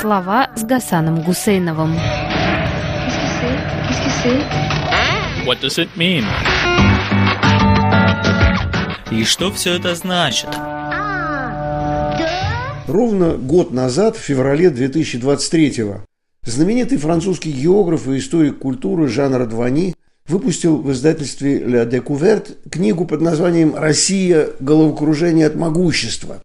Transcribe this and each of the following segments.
Слова с Гасаном Гусейновым. What does it mean? И что все это значит? Ровно год назад, в феврале 2023-го, знаменитый французский географ и историк культуры Жан Радвани выпустил в издательстве «La Découverte» книгу под названием «Россия. Головокружение от могущества.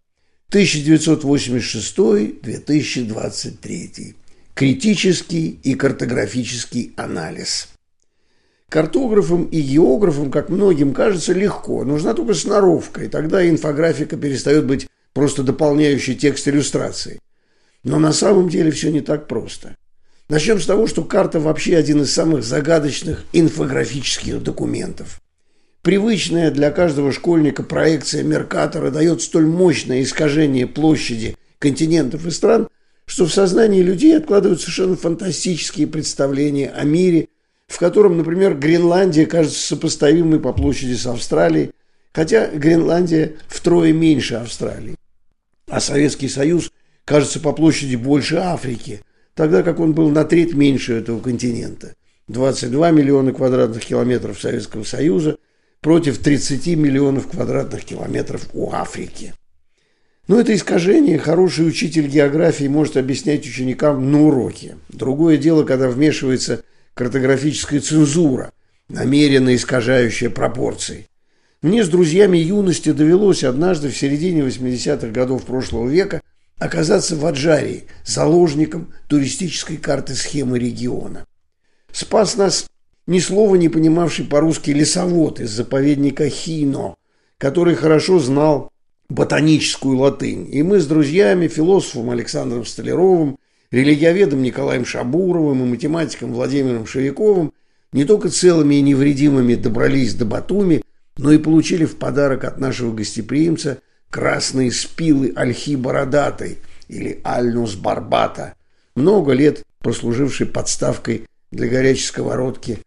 1986-2023. Критический и картографический анализ». Картографам и географам, как многим кажется, легко. Нужна только сноровка, и тогда инфографика перестает быть просто дополняющей текст иллюстрации. Но на самом деле все не так просто. Начнем с того, что карта вообще один из самых загадочных инфографических документов. Привычная для каждого школьника проекция Меркатора дает столь мощное искажение площади континентов и стран, что в сознании людей откладывают совершенно фантастические представления о мире, в котором, например, Гренландия кажется сопоставимой по площади с Австралией, хотя Гренландия втрое меньше Австралии. А Советский Союз кажется по площади больше Африки – тогда как он был на треть меньше этого континента. 22 миллиона квадратных километров Советского Союза против 30 миллионов квадратных километров у Африки. Но это искажение хороший учитель географии может объяснять ученикам на уроке. Другое дело, когда вмешивается картографическая цензура, намеренно искажающая пропорции. Мне с друзьями юности довелось однажды в середине 80-х годов прошлого века – оказаться в Аджарии, заложником туристической карты схемы региона. Спас нас ни слова не понимавший по-русски лесовод из заповедника Хино, который хорошо знал ботаническую латынь. И мы с друзьями, философом Александром Столяровым, религиоведом Николаем Шабуровым и математиком Владимиром Шевиковым не только целыми и невредимыми добрались до Батуми, но и получили в подарок от нашего гостеприимца – красные спилы ольхи бородатой или альнус барбата, много лет прослуживший подставкой для горячей сковородки.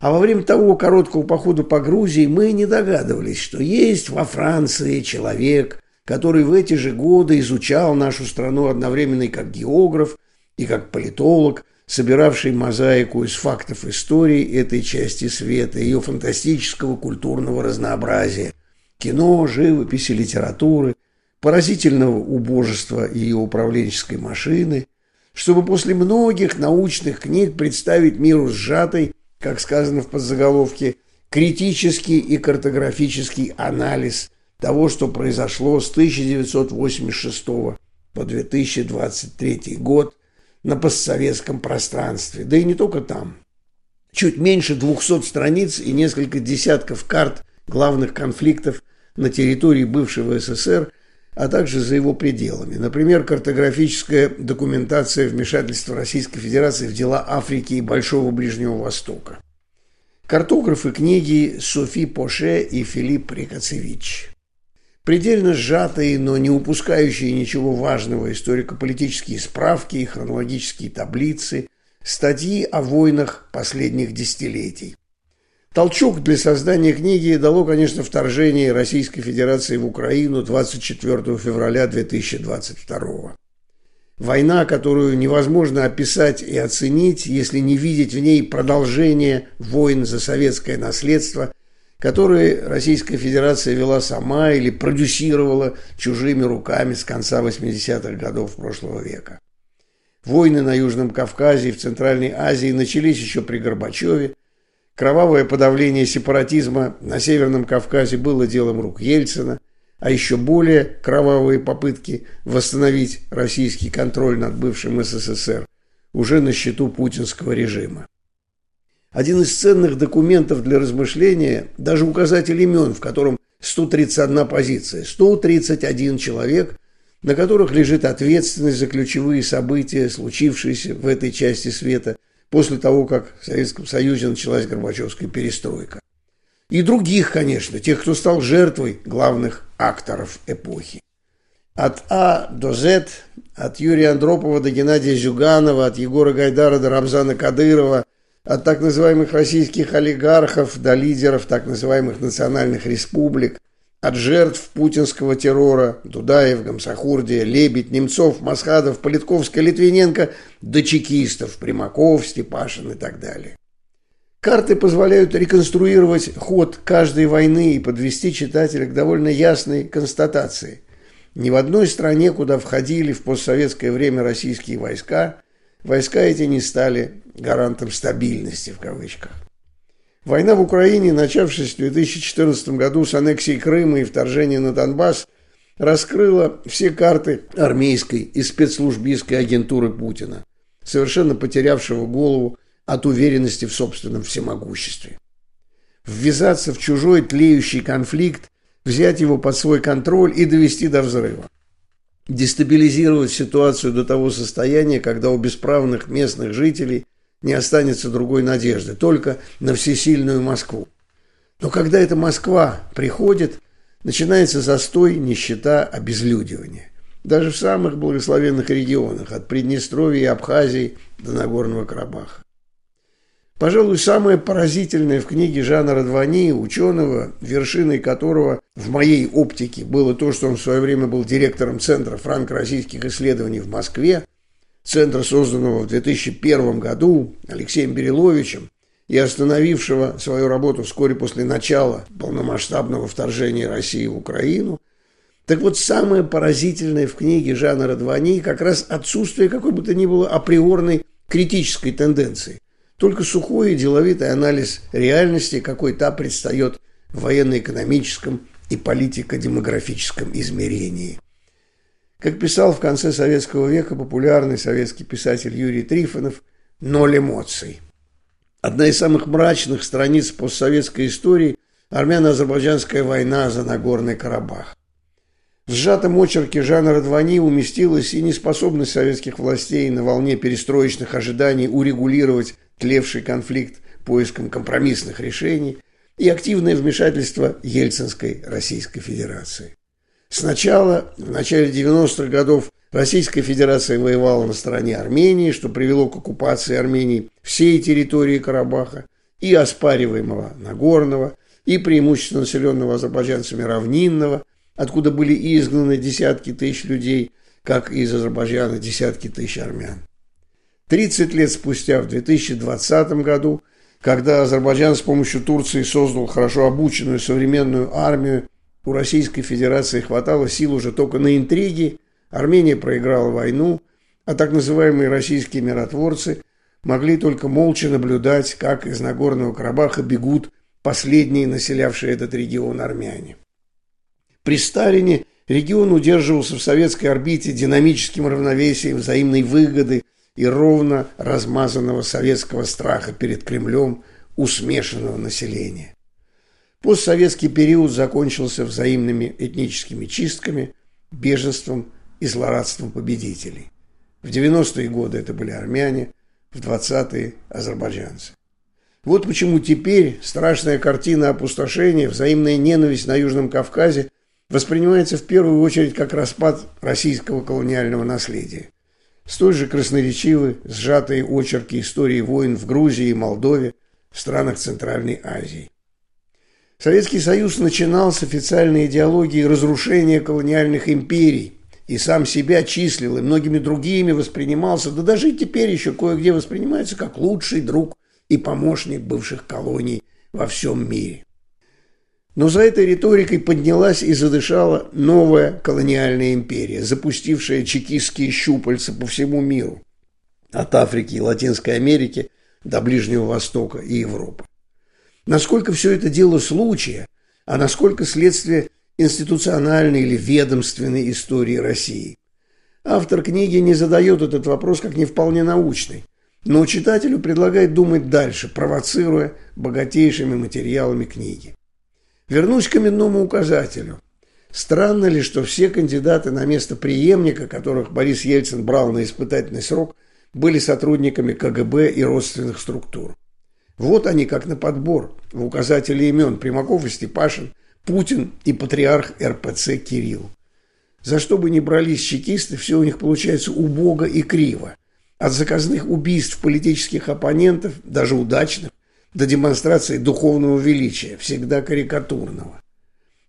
А во время того короткого похода по Грузии мы не догадывались, что есть во Франции человек, который в эти же годы изучал нашу страну одновременно и как географ, и как политолог, собиравший мозаику из фактов истории этой части света, ее фантастического культурного разнообразия. Кино, живописи, литературы, поразительного убожества ее управленческой машины, чтобы после многих научных книг представить миру сжатый, как сказано в подзаголовке, критический и картографический анализ того, что произошло с 1986 по 2023 год на постсоветском пространстве, да и не только там. Чуть меньше 200 страниц и несколько десятков карт главных конфликтов на территории бывшего СССР, а также за его пределами. Например, картографическая документация вмешательства Российской Федерации в дела Африки и Большого Ближнего Востока. Картографы книги Софи Поше и Филипп Рикацевич. Предельно сжатые, но не упускающие ничего важного историко-политические справки и хронологические таблицы, статьи о войнах последних десятилетий. Толчок для создания книги дало, конечно, вторжение Российской Федерации в Украину 24 февраля 2022 Война, которую невозможно описать и оценить, если не видеть в ней продолжение войн за советское наследство, которые Российская Федерация вела сама или продюсировала чужими руками с конца 80-х годов прошлого века. Войны на Южном Кавказе и в Центральной Азии начались еще при Горбачеве, Кровавое подавление сепаратизма на Северном Кавказе было делом рук Ельцина, а еще более кровавые попытки восстановить российский контроль над бывшим СССР уже на счету путинского режима. Один из ценных документов для размышления – даже указатель имен, в котором 131 позиция, 131 человек, на которых лежит ответственность за ключевые события, случившиеся в этой части света – после того, как в Советском Союзе началась Горбачевская перестройка. И других, конечно, тех, кто стал жертвой главных акторов эпохи. От А до З, от Юрия Андропова до Геннадия Зюганова, от Егора Гайдара до Рамзана Кадырова, от так называемых российских олигархов до лидеров так называемых национальных республик, От жертв путинского террора Дудаев, Гамсахурдия, Лебедь, Немцов, Масхадов, Политковская, Литвиненко до чекистов Примаков, Степашин и так далее. Карты позволяют реконструировать ход каждой войны и подвести читателя к довольно ясной констатации. Ни в одной стране, куда входили в постсоветское время российские войска, войска эти не стали гарантом стабильности в кавычках. Война в Украине, начавшись в 2014 году с аннексией Крыма и вторжения на Донбасс, раскрыла все карты армейской и спецслужбистской агентуры Путина, совершенно потерявшего голову от уверенности в собственном всемогуществе. Ввязаться в чужой тлеющий конфликт, взять его под свой контроль и довести до взрыва. Дестабилизировать ситуацию до того состояния, когда у бесправных местных жителей – не останется другой надежды, только на всесильную Москву. Но когда эта Москва приходит, начинается застой, нищета, обезлюдивание. Даже в самых благословенных регионах, от Приднестровья и Абхазии до Нагорного Карабаха. Пожалуй, самое поразительное в книге Жана Радвани, ученого, вершиной которого в моей оптике было то, что он в свое время был директором Центра франко-российских исследований в Москве, центра, созданного в 2001 году Алексеем Бериловичем и остановившего свою работу вскоре после начала полномасштабного вторжения России в Украину. Так вот, самое поразительное в книге Жана Радвани как раз отсутствие какой бы то ни было априорной критической тенденции. Только сухой и деловитый анализ реальности, какой та предстает в военно-экономическом и политико-демографическом измерении. Как писал в конце советского века популярный советский писатель Юрий Трифонов, «Ноль эмоций». Одна из самых мрачных страниц постсоветской истории – армяно-азербайджанская война за Нагорный Карабах. В сжатом очерке Жана Радвани уместилась и неспособность советских властей на волне перестроечных ожиданий урегулировать тлевший конфликт поиском компромиссных решений и активное вмешательство Ельцинской Российской Федерации. Сначала, в начале 90-х годов, Российская Федерация воевала на стороне Армении, что привело к оккупации Армении всей территории Карабаха и оспариваемого Нагорного, и преимущественно населенного азербайджанцами равнинного, откуда были изгнаны десятки тысяч людей, как из Азербайджана десятки тысяч армян. 30 лет спустя, в 2020 году, когда Азербайджан с помощью Турции создал хорошо обученную современную армию у Российской Федерации хватало сил уже только на интриги, Армения проиграла войну, а так называемые российские миротворцы могли только молча наблюдать, как из Нагорного Карабаха бегут последние населявшие этот регион армяне. При Сталине регион удерживался в советской орбите динамическим равновесием взаимной выгоды и ровно размазанного советского страха перед Кремлем у смешанного населения. Постсоветский период закончился взаимными этническими чистками, беженством и злорадством победителей. В 90-е годы это были армяне, в 20-е – азербайджанцы. Вот почему теперь страшная картина опустошения, взаимная ненависть на Южном Кавказе воспринимается в первую очередь как распад российского колониального наследия. Столь же красноречивы сжатые очерки истории войн в Грузии и Молдове, в странах Центральной Азии. Советский Союз начинал с официальной идеологии разрушения колониальных империй и сам себя числил и многими другими воспринимался, да даже и теперь еще кое-где воспринимается как лучший друг и помощник бывших колоний во всем мире. Но за этой риторикой поднялась и задышала новая колониальная империя, запустившая чекистские щупальца по всему миру, от Африки и Латинской Америки до Ближнего Востока и Европы. Насколько все это дело случая, а насколько следствие институциональной или ведомственной истории России. Автор книги не задает этот вопрос как не вполне научный, но читателю предлагает думать дальше, провоцируя богатейшими материалами книги. Вернусь к именному указателю. Странно ли, что все кандидаты на место преемника, которых Борис Ельцин брал на испытательный срок, были сотрудниками КГБ и родственных структур? Вот они как на подбор в указателе имен Примаков и Степашин, Путин и патриарх РПЦ Кирилл. За что бы ни брались чекисты, все у них получается убого и криво. От заказных убийств политических оппонентов, даже удачных, до демонстрации духовного величия, всегда карикатурного.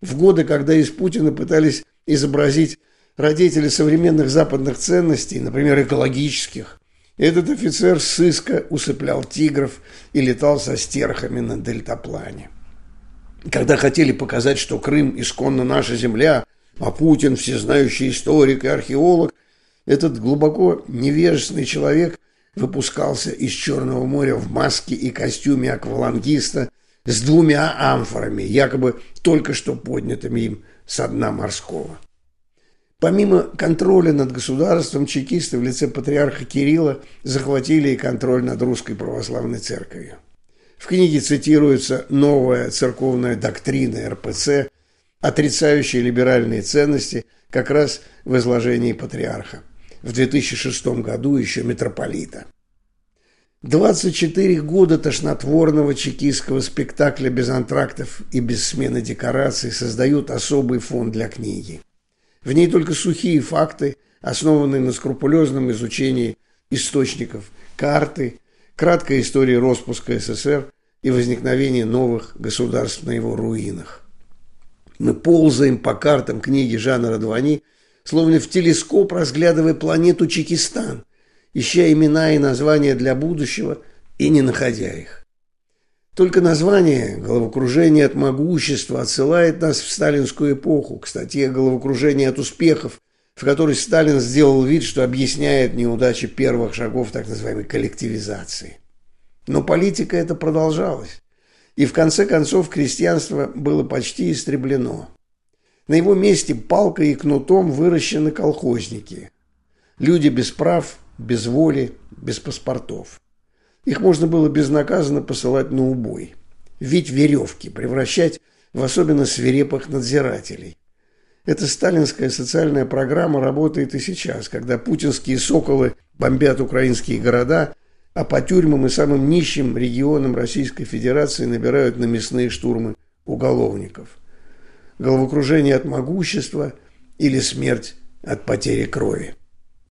В годы, когда из Путина пытались изобразить родители современных западных ценностей, например, экологических, этот офицер сыска усыплял тигров и летал со стерхами на дельтаплане. Когда хотели показать, что Крым исконно наша земля, а Путин всезнающий историк и археолог, этот глубоко невежественный человек выпускался из Черного моря в маске и костюме аквалангиста с двумя амфорами, якобы только что поднятыми им со дна морского. Помимо контроля над государством, чекисты в лице патриарха Кирилла захватили и контроль над русской православной церковью. В книге цитируется новая церковная доктрина РПЦ, отрицающая либеральные ценности как раз в изложении патриарха. В 2006 году еще митрополита. 24 года тошнотворного чекистского спектакля без антрактов и без смены декораций создают особый фон для книги. В ней только сухие факты, основанные на скрупулезном изучении источников, карты, краткая история распуска СССР и возникновения новых государств на его руинах. Мы ползаем по картам книги Жана Радвани, словно в телескоп разглядывая планету Чекистан, ища имена и названия для будущего и не находя их. Только название «Головокружение от могущества» отсылает нас в сталинскую эпоху, к статье «Головокружение от успехов», в которой Сталин сделал вид, что объясняет неудачи первых шагов так называемой коллективизации. Но политика это продолжалась, и в конце концов крестьянство было почти истреблено. На его месте палкой и кнутом выращены колхозники. Люди без прав, без воли, без паспортов. Их можно было безнаказанно посылать на убой. Ведь веревки превращать в особенно свирепых надзирателей. Эта сталинская социальная программа работает и сейчас, когда путинские соколы бомбят украинские города, а по тюрьмам и самым нищим регионам Российской Федерации набирают на мясные штурмы уголовников. Головокружение от могущества или смерть от потери крови.